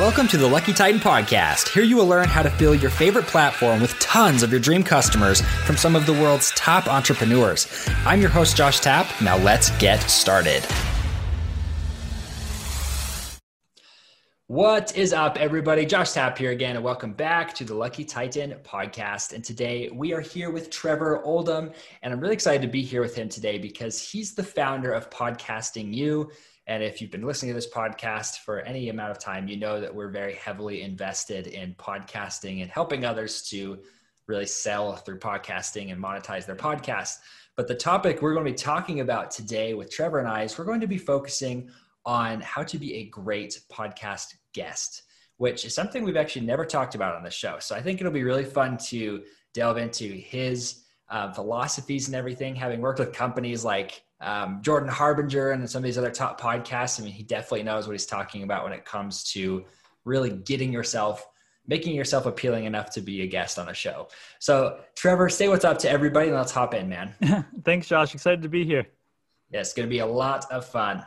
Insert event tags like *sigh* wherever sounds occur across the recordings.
Welcome to the Lucky Titan Podcast. Here you will learn how to fill your favorite platform with tons of your dream customers from some of the world's top entrepreneurs. I'm your host, Josh Tapp. Now let's get started. What is up, everybody? Josh Tapp here again, and welcome back to the Lucky Titan podcast. And today we are here with Trevor Oldham, and I'm really excited to be here with him today because he's the founder of Podcasting You. And if you've been listening to this podcast for any amount of time, you know that we're very heavily invested in podcasting and helping others to really sell through podcasting and monetize their podcast. But the topic we're going to be talking about today with Trevor and I is we're going to be focusing on how to be a great podcast guest, which is something we've actually never talked about on the show. So I think it'll be really fun to delve into his uh, philosophies and everything, having worked with companies like um, Jordan Harbinger and some of these other top podcasts. I mean, he definitely knows what he's talking about when it comes to really getting yourself, making yourself appealing enough to be a guest on a show. So, Trevor, say what's up to everybody and let's hop in, man. *laughs* Thanks, Josh. Excited to be here. Yeah, it's going to be a lot of fun.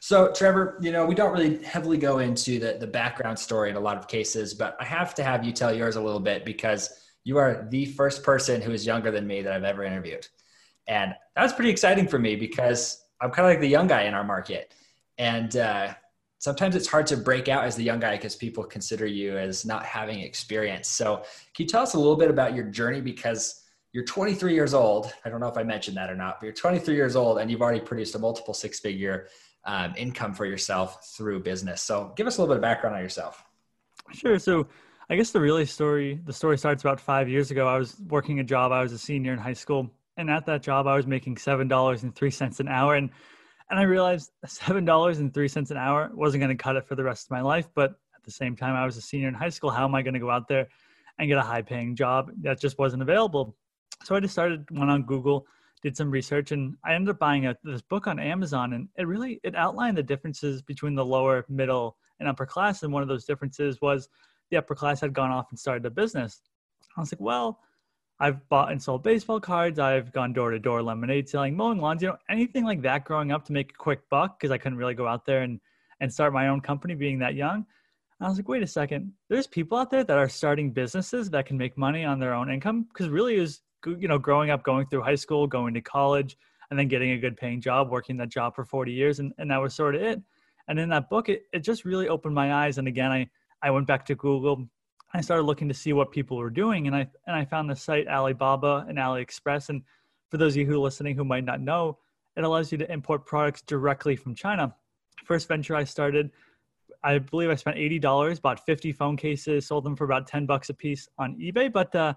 So, Trevor, you know, we don't really heavily go into the, the background story in a lot of cases, but I have to have you tell yours a little bit because you are the first person who is younger than me that I've ever interviewed. And that was pretty exciting for me because I'm kind of like the young guy in our market. And uh, sometimes it's hard to break out as the young guy because people consider you as not having experience. So, can you tell us a little bit about your journey? Because you're 23 years old. I don't know if I mentioned that or not, but you're 23 years old and you've already produced a multiple six figure um, income for yourself through business. So, give us a little bit of background on yourself. Sure. So, I guess the really story, the story starts about five years ago. I was working a job. I was a senior in high school and at that job, I was making seven dollars and three cents an hour, and and I realized *laughs* seven dollars and three cents an hour wasn't going to cut it for the rest of my life. But at the same time, I was a senior in high school. How am I going to go out there and get a high-paying job that just wasn't available? So I just started went on Google, did some research, and I ended up buying a, this book on Amazon, and it really it outlined the differences between the lower, middle, and upper class. And one of those differences was the upper class had gone off and started a business. I was like, well I've bought and sold baseball cards. I've gone door to door lemonade selling, mowing lawns, you know, anything like that growing up to make a quick buck because I couldn't really go out there and, and start my own company being that young. And I was like, wait a second, there's people out there that are starting businesses that can make money on their own income because really is, you know, growing up, going through high school, going to college, and then getting a good paying job, working that job for 40 years. And, and that was sort of it. And in that book, it, it just really opened my eyes. And again, I, I went back to Google, I started looking to see what people were doing, and I and I found the site Alibaba and AliExpress. And for those of you who are listening who might not know, it allows you to import products directly from China. First venture I started, I believe I spent eighty dollars, bought fifty phone cases, sold them for about ten bucks a piece on eBay. But uh,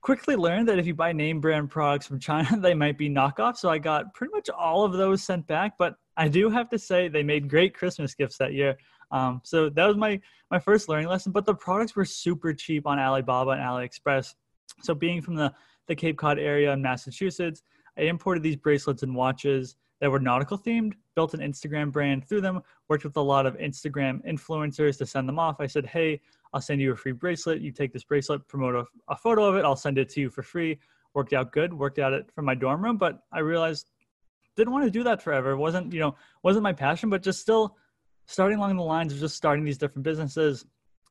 quickly learned that if you buy name brand products from China, *laughs* they might be knockoffs. So I got pretty much all of those sent back. But I do have to say they made great Christmas gifts that year. Um, so that was my my first learning lesson. But the products were super cheap on Alibaba and AliExpress. So being from the the Cape Cod area in Massachusetts, I imported these bracelets and watches that were nautical themed, built an Instagram brand through them, worked with a lot of Instagram influencers to send them off. I said, hey, I'll send you a free bracelet. You take this bracelet, promote a, a photo of it, I'll send it to you for free. Worked out good, worked out it from my dorm room, but I realized didn't want to do that forever. Wasn't, you know, wasn't my passion, but just still starting along the lines of just starting these different businesses.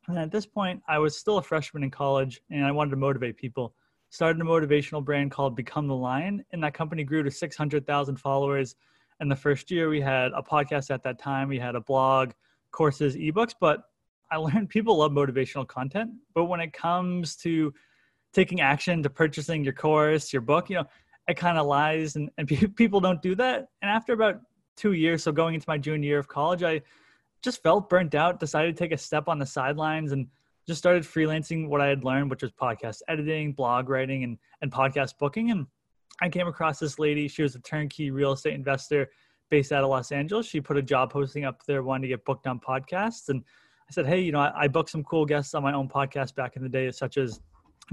And at this point, I was still a freshman in college and I wanted to motivate people. Started a motivational brand called Become the Lion, and that company grew to 600,000 followers. And the first year, we had a podcast at that time, we had a blog, courses, ebooks. But I *laughs* learned people love motivational content. But when it comes to taking action to purchasing your course, your book, you know, it kind of lies and, and *laughs* people don't do that. And after about two years, so going into my junior year of college, I just felt burnt out, decided to take a step on the sidelines and just started freelancing what I had learned, which was podcast editing, blog writing, and, and podcast booking. And I came across this lady. She was a turnkey real estate investor based out of Los Angeles. She put a job posting up there, wanting to get booked on podcasts. And I said, Hey, you know, I, I booked some cool guests on my own podcast back in the day, such as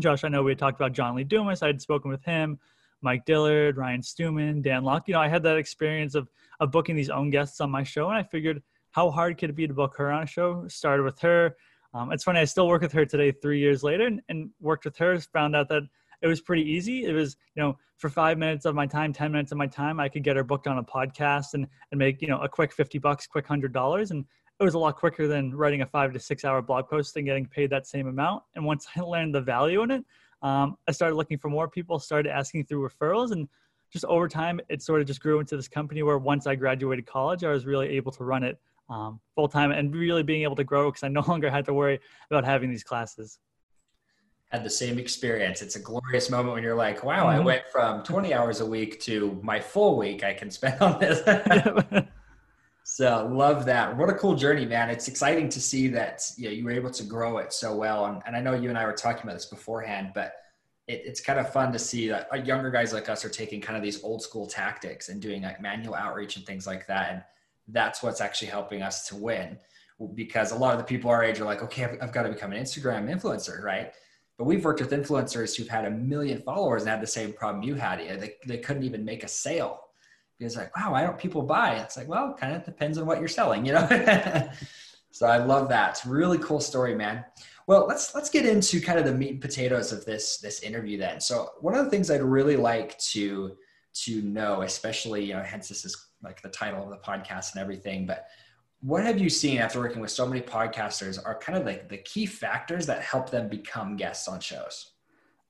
Josh. I know we had talked about John Lee Dumas. I had spoken with him, Mike Dillard, Ryan Stewman, Dan Lok. You know, I had that experience of, of booking these own guests on my show. And I figured, how hard could it be to book her on a show? Started with her. Um, it's funny, I still work with her today, three years later, and, and worked with her. Found out that it was pretty easy. It was, you know, for five minutes of my time, 10 minutes of my time, I could get her booked on a podcast and, and make, you know, a quick 50 bucks, quick hundred dollars. And it was a lot quicker than writing a five to six hour blog post and getting paid that same amount. And once I *laughs* learned the value in it, um, I started looking for more people, started asking through referrals, and just over time, it sort of just grew into this company where once I graduated college, I was really able to run it um, full time and really being able to grow because I no *laughs* longer had to worry about having these classes. Had the same experience. It's a glorious moment when you're like, wow, mm-hmm. I went from 20 hours a week to my full week I can spend *laughs* on this. *laughs* so love that. What a cool journey, man. It's exciting to see that you, know, you were able to grow it so well. And, and I know you and I were talking about this beforehand, but it, it's kind of fun to see that uh, younger guys like us are taking kind of these old school tactics and doing like manual outreach and things like that. And that's what's actually helping us to win because a lot of the people our age are like, okay, I've, I've got to become an Instagram influencer, right? But we've worked with influencers who've had a million followers and had the same problem you had. They, they couldn't even make a sale because like, wow, why don't people buy? It's like, well, kind of depends on what you're selling, you know? *laughs* so I love that. Really cool story, man. Well, let's let's get into kind of the meat and potatoes of this this interview then. So one of the things I'd really like to to know, especially you know, hence this is like the title of the podcast and everything, but what have you seen after working with so many podcasters are kind of like the key factors that help them become guests on shows?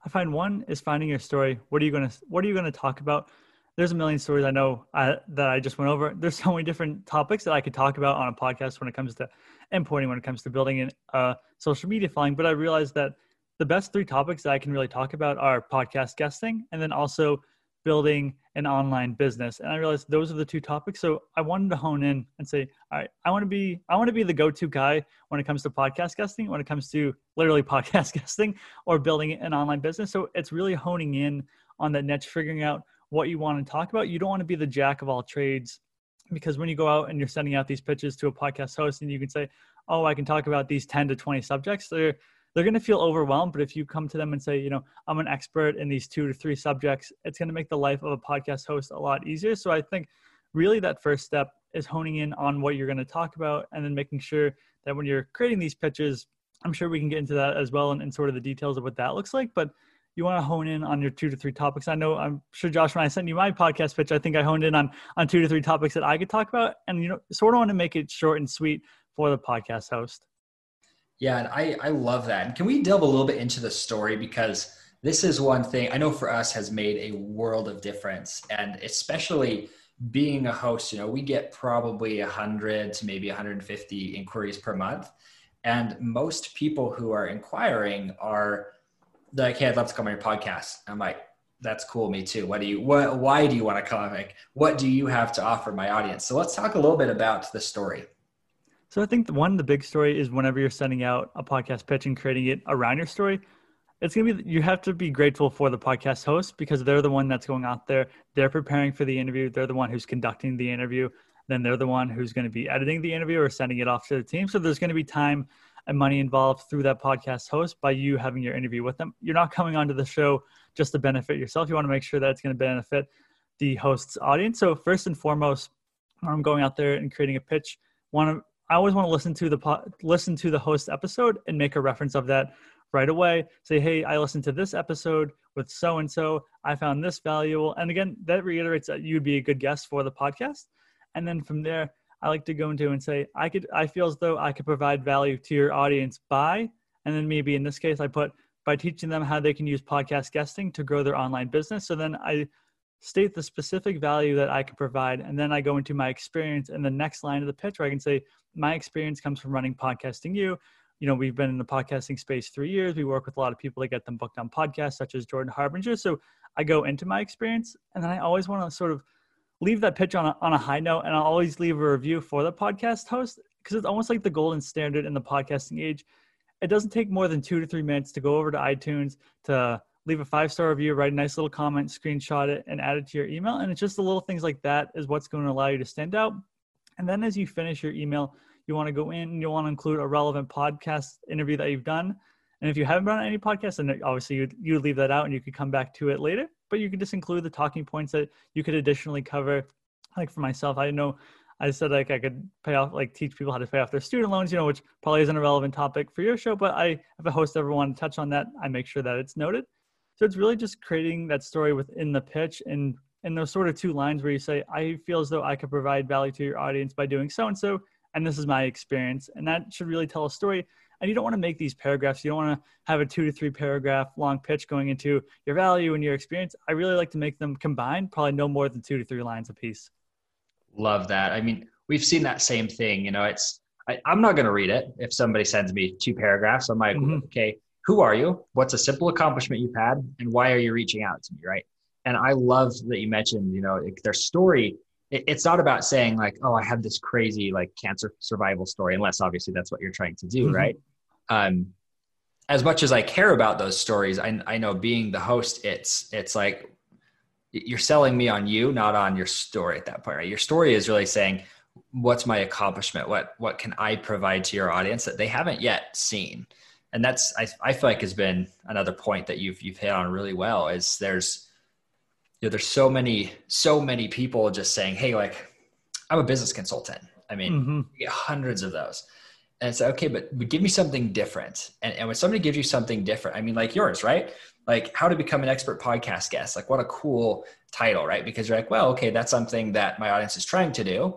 I find one is finding your story. What are you going to What are you going to talk about? There's a million stories I know uh, that I just went over. There's so many different topics that I could talk about on a podcast when it comes to importing, when it comes to building a uh, social media following. But I realized that the best three topics that I can really talk about are podcast guesting and then also building an online business. And i realized those are the two topics. So i wanted to hone in and say all right i want to be i want to be the go-to guy when it comes to podcast guesting when it comes to literally *laughs* podcast guesting or building an online business. So it's really honing in on that niche figuring out what you want to talk about. You don't want to be the jack of all trades because when you go out and you're sending out these pitches to a podcast host and you can say oh i can talk about these 10 to 20 subjects they're they're going to feel overwhelmed. But if you come to them and say, you know, I'm an expert in these two to three subjects, it's going to make the life of a podcast host a lot easier. So I think really that first step is honing in on what you're going to talk about and then making sure that when you're creating these pitches, I'm sure we can get into that as well and, and sort of the details of what that looks like. But you want to hone in on your two to three topics. I know I'm sure Josh, when I sent you my podcast pitch, I think I honed in on on two to three topics that I could talk about, and you know, sort of want to make it short and sweet for the podcast host. Yeah, and I, I love that. And can we delve a little bit into the story? Because this is one thing I know for us has made a world of difference. And especially being a host, you know, we get probably 100 to maybe 150 inquiries per month. And most people who are inquiring are like, hey, I'd love to come on your podcast. I'm like, that's cool, me too. What do you, what, why do you want to come? Like, what do you have to offer my audience? So let's talk a little bit about the story. So I think one the big story is whenever you're sending out a podcast pitch and creating it around your story, it's gonna be you have to be grateful for the podcast host because they're the one that's going out there. They're preparing for the interview. They're the one who's conducting the interview. Then they're the one who's going to be editing the interview or sending it off to the team. So there's going to be time and money involved through that podcast host by you having your interview with them. You're not coming onto the show just to benefit yourself. You want to make sure that it's going to benefit the host's audience. So first and foremost, I'm going out there and creating a pitch, want to I always want to listen to the po- listen to the host episode and make a reference of that right away. Say, hey, I listened to this episode with so and so. I found this valuable, and again, that reiterates that you'd be a good guest for the podcast. And then from there, I like to go into and say, I could, I feel as though I could provide value to your audience by, and then maybe in this case, I put by teaching them how they can use podcast guesting to grow their online business. So then I state the specific value that I can provide, and then I go into my experience in the next line of the pitch where I can say, my experience comes from running podcasting you. You know we've been in the podcasting space three years. We work with a lot of people to get them booked on podcasts such as jordan harbinger. So i go into my experience and then i always want to sort of leave that pitch on a, on a high note and i'll always leave a review for the podcast host because it's almost like the golden standard in the podcasting age. It doesn't take more than two to three minutes to go over to itunes to leave a five star review write a nice little comment screenshot it and add it to your email and it's just the little things like that is what's going to allow you to stand out and then as you finish your email, you want to go in and you want to include a relevant podcast interview that you've done. And if you haven't done any podcasts, then obviously you you leave that out and you could come back to it later. But you could just include the talking points that you could additionally cover. Like for myself, I know I said like I could pay off like teach people how to pay off their student loans, you know, which probably isn't a relevant topic for your show. But I if a host ever want to touch on that, I make sure that it's noted. So it's really just creating that story within the pitch and in those sort of two lines where you say, I feel as though I could provide value to your audience by doing so and so. and this is my experience. And that should really tell a story. And you don't want to make these paragraphs. You don't want to have a two to three paragraph long pitch going into your value and your experience. I really like to make them combined, probably no more than two to three lines a piece. Love that. I mean, we've seen that same thing. You know, it's, I, am not going to read it if somebody sends me two paragraphs. I'm like, mm-hmm. okay, who are you? What's a simple accomplishment you've had? And why are you reaching out to me? Right. And I love that you mentioned, you know, their story. It, it's not about saying like, oh, I have this crazy like cancer survival story, unless obviously that's what you're trying to do. Mm-hmm. Right. Um, as much as I care about those stories, I, I know being the host, it's, it's like, you're selling me on you, not on your story at that point, right? Your story is really saying, what's my accomplishment? What, what can I provide to your audience that they haven't yet seen? And that's I, I feel like has been another point that you've you've hit on really well is there's you know there's so many so many people just saying hey like i'm a business consultant. I mean mm-hmm. you get hundreds of those. And it's like, okay but, but give me something different. And, and when somebody gives you something different i mean like yours right? Like how to become an expert podcast guest like what a cool title right? Because you're like well okay that's something that my audience is trying to do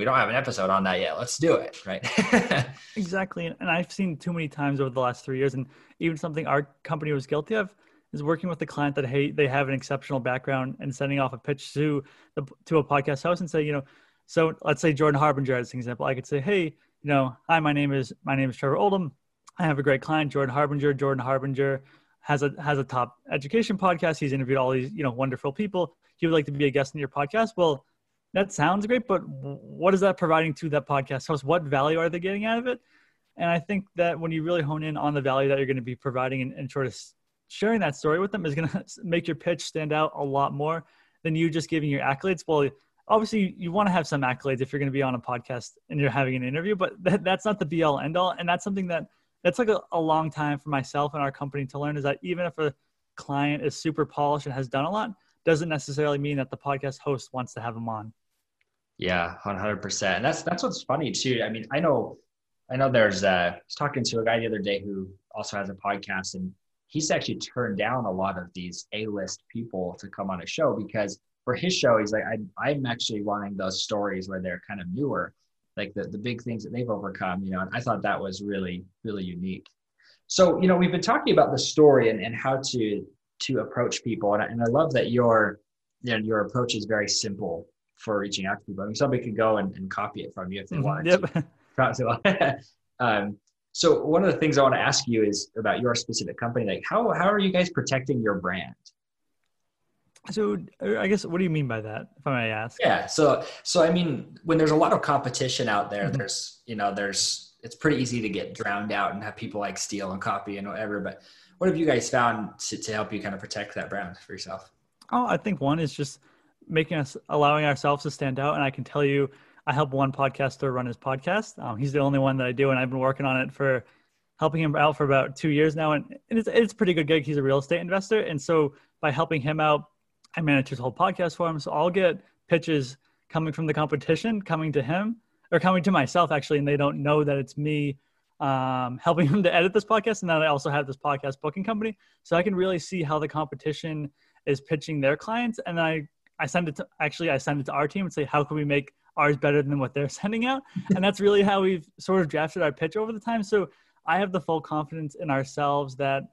we don't have an episode on that yet. Let's do it. Right. *laughs* exactly. And I've seen too many times over the last three years, and even something our company was guilty of is working with a client that hey they have an exceptional background and sending off a pitch to the to a podcast host and say you know so let's say Jordan Harbinger as an example I could say hey you know hi my name is my name is Trevor Oldham I have a great client Jordan Harbinger Jordan Harbinger has a has a top education podcast he's interviewed all these you know wonderful people he would like to be a guest in your podcast well that sounds great, but what is that providing to that podcast host? What value are they getting out of it? And I think that when you really hone in on the value that you're going to be providing and, and sort of sharing that story with them is going *laughs* to make your pitch stand out a lot more than you just giving your accolades. Well, obviously you, want to have some accolades if you're going to be on a podcast and you're having an interview, but *laughs* that, that's not the be all end all. And that's something that that's like a, a long time for myself and our company to learn is that even if a client is super polished and has done a lot, doesn't necessarily mean that the podcast host wants to have them on. Yeah, one hundred percent. And that's that's what's funny too. I mean, I know, I know. There's uh, I was talking to a guy the other day who also has a podcast, and he's actually turned down a lot of these A-list people to come on a show because for his show, he's like, I, I'm actually wanting those stories where they're kind of newer, like the the big things that they've overcome. You know, and I thought that was really really unique. So you know, we've been talking about the story and, and how to to approach people, and I, and I love that your you know, your approach is very simple for reaching out to people. I mean, somebody could go and, and copy it from you if they mm-hmm. wanted yep. to. *laughs* *laughs* um, so one of the things I want to ask you is about your specific company. Like, how how are you guys protecting your brand? So I guess what do you mean by that, if I may ask? Yeah. So so I mean, when there's a lot of competition out there, mm-hmm. there's you know there's it's pretty easy to get drowned out and have people like steal and copy and whatever. But what have you guys found to, to help you kind of protect that brand for yourself? Oh, I think one is just making us allowing ourselves to stand out. And I can tell you, I help one podcaster run his podcast. Um, he's the only one that I do, and I've been working on it for helping him out for about two years now. And it's it's a pretty good gig. He's a real estate investor, and so by helping him out, I manage his whole podcast for him. So I'll get pitches coming from the competition coming to him or coming to myself actually, and they don't know that it's me um, *laughs* helping him to edit this podcast. And then I also have this podcast booking company, so I can really see how the competition is pitching their clients, and I I send it to actually I send it to our team and say how can we make ours better than what they're *laughs* sending out, and that's really how we've sort of drafted our pitch over the time. So I have the full confidence in ourselves that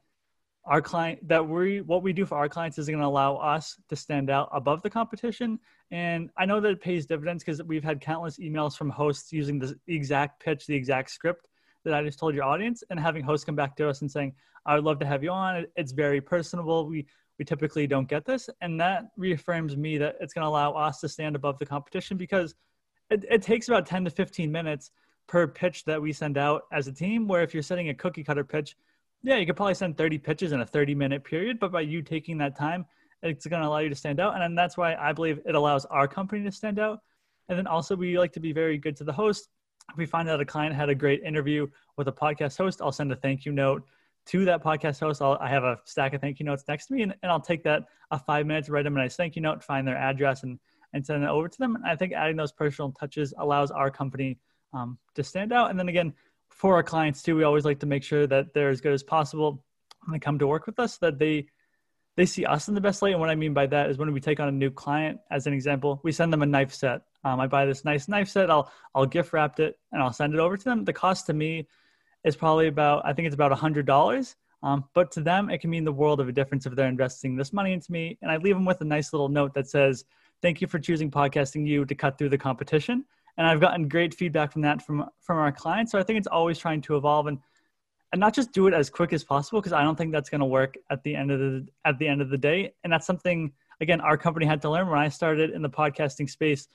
our client that we what we do for our clients is going to allow us to stand out above the competition. And i know that it pays dividends because we've had countless emails from hosts using the exact pitch the exact script that i just told your audience. And having hosts come back to us and saying i would love to have you on. It's very personable. We we typically don't get this. And that reaffirms me that it's going to allow us to stand above the competition because it, it takes about 10 to 15 minutes per pitch that we send out as a team. Where if you're setting a cookie cutter pitch, yeah, you could probably send 30 pitches in a 30 minute period. But by you taking that time, it's going to allow you to stand out. And that's why I believe it allows our company to stand out. And then also, we like to be very good to the host. If we find out a client had a great interview with a podcast host, I'll send a thank you note to that podcast host. I'll, I have a stack of thank you notes next to me, and, and I'll take that a five minutes, write them a nice thank you note, find their address, and and send it over to them. And I think adding those personal touches allows our company um, to stand out. And then again, for our clients too, we always like to make sure that they're as good as possible when they come to work with us. That they they see us in the best light. And what I mean by that is when we take on a new client, as an example, we send them a knife set. Um, I buy this nice knife set. I'll I'll gift wrap it and I'll send it over to them. The cost to me is probably about I think it's about a hundred dollars. Um, but to them, it can mean the world of a difference if they're investing this money into me. And I leave them with a nice little note that says, "Thank you for choosing podcasting you to cut through the competition." And I've gotten great feedback from that from from our clients. So I think it's always trying to evolve and and not just do it as quick as possible because I don't think that's going to work at the end of the at the end of the day. And that's something again our company had to learn when I started in the podcasting space.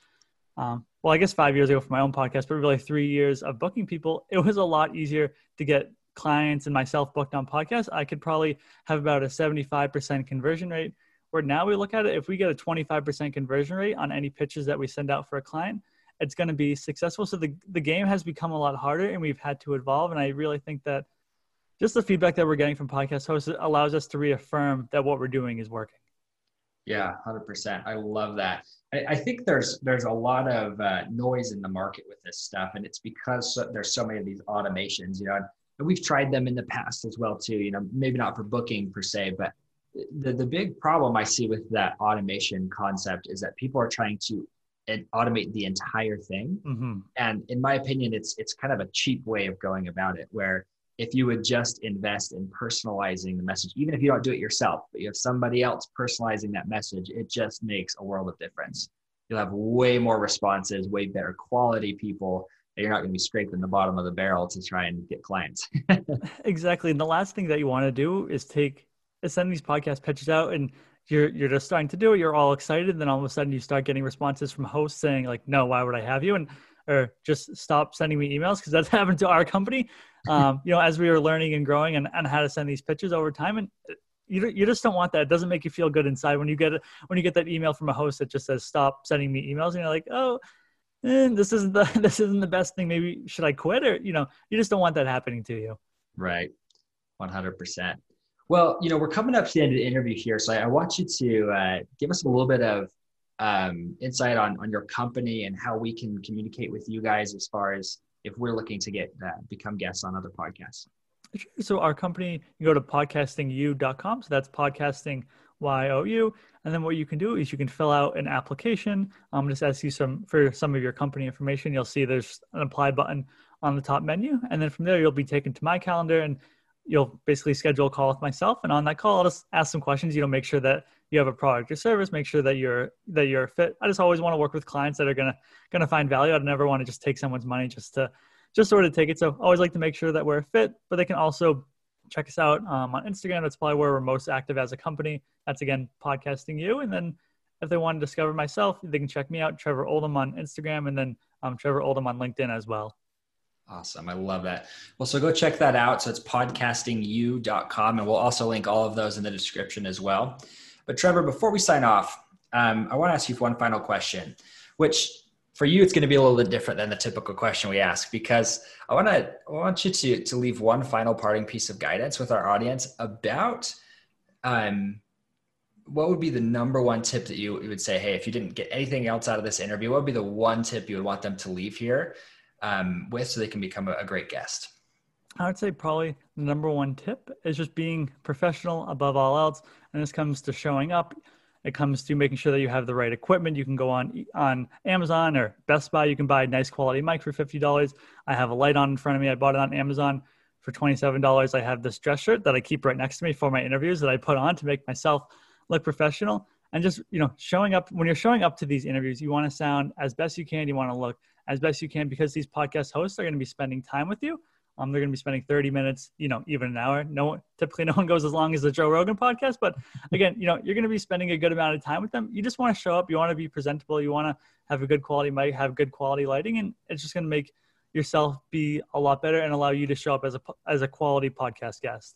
Um, well, I guess five years ago for my own podcast, but really three years of booking people, it was a lot easier to get clients and myself booked on podcasts. I could probably have about a 75% conversion rate. Where now we look at it, if we get a 25% conversion rate on any pitches that we send out for a client, it's going to be successful. So the, the game has become a lot harder and we've had to evolve. And I really think that just the feedback that we're getting from podcast hosts allows us to reaffirm that what we're doing is working. Yeah, hundred percent. I love that. I, I, think there's there's a lot of uh, noise in the market with this stuff, and it's because there's so many of these automations. You know, and we've tried them in the past as well too. You know, maybe not for booking per se, but the the big problem I see with that automation concept is that people are trying to automate the entire thing, mm-hmm. and in my opinion, it's it's kind of a cheap way of going about it, where if you would just invest in personalizing the message, even if you don't do it yourself, but you have somebody else personalizing that message, it just makes a world of difference. You'll have way more responses, way better quality people. And you're not going to be scraping the bottom of the barrel to try and get clients. *laughs* exactly. And the last thing that you want to do is take send these podcast pitches out and you're you're just starting to do it, you're all excited, and then all of a sudden you start getting responses from hosts saying, like, no, why would I have you? And or just stop sending me emails because that's *laughs* happened to our company um, *laughs* you know, as we were learning and growing and, and how to send these pitches over time. And you, you just don't want that. It doesn't make you feel good inside when you get when you get that email from a host that just says stop sending me emails and you're like, oh, eh, this isn't the *laughs* this isn't the best thing. Maybe should I quit or you know, you just don't want that happening to you. Right, one hundred percent. Well, you know, we're coming up to the end of the interview here, so I, I want you to uh, give us a little bit of um, insight on on your company and how we can communicate with you guys as far as if we're looking to get uh, become guests on other podcasts? So our company, you go to podcastingyou.com. So that's podcasting Y O U. And then what you can do is you can fill out an application. I'm um, just ask you some for some of your company information. You'll see there's an apply button on the top menu. And then from there, you'll be taken to my calendar and you'll basically schedule a call with myself. And on that call, I'll just ask some questions, you know, make sure that you have a product or service, make sure that you're that you're fit. I just always want to work with clients that are gonna gonna find value. I'd never want to just take someone's money just to just sort of take it. So always like to make sure that we're fit, but they can also check us out um, on Instagram. That's probably where we're most active as a company. That's again podcasting you. And then if they want to discover myself, they can check me out, Trevor Oldham on Instagram, and then um, Trevor Oldham on LinkedIn as well. Awesome. I love that. Well, so go check that out. So it's podcastingyou.com, and we'll also link all of those in the description as well. But Trevor, before we sign off, um, I want to ask you one final question, which for you it's going to be a little bit different than the typical question we ask because I want to I want you to to leave one final parting piece of guidance with our audience about um, what would be the number one tip that you, you would say, hey, if you didn't get anything else out of this interview, what would be the one tip you would want them to leave here um, with so they can become a, a great guest? I would say probably the number one tip is just being professional above all else. And this comes to showing up. It comes to making sure that you have the right equipment. You can go on on Amazon or Best Buy. You can buy a nice quality mic for fifty dollars. I have a light on in front of me. I bought it on Amazon for twenty seven dollars. I have this dress shirt that I keep right next to me for my interviews that I put on to make myself look professional. And just you know, showing up when you're showing up to these interviews, you want to sound as best you can. You want to look as best you can because these podcast hosts are going to be spending time with you um, they're going to be spending 30 minutes, you know, even an hour. No, typically *laughs* no one goes as long as the Joe Rogan podcast, but again, you know, you're going to be spending a good amount of time with them. You just want to show up. You want to be presentable. You want to have a good quality mic, have good quality lighting, and it's just going to make yourself be a lot better and allow you to show up as a as a quality podcast guest.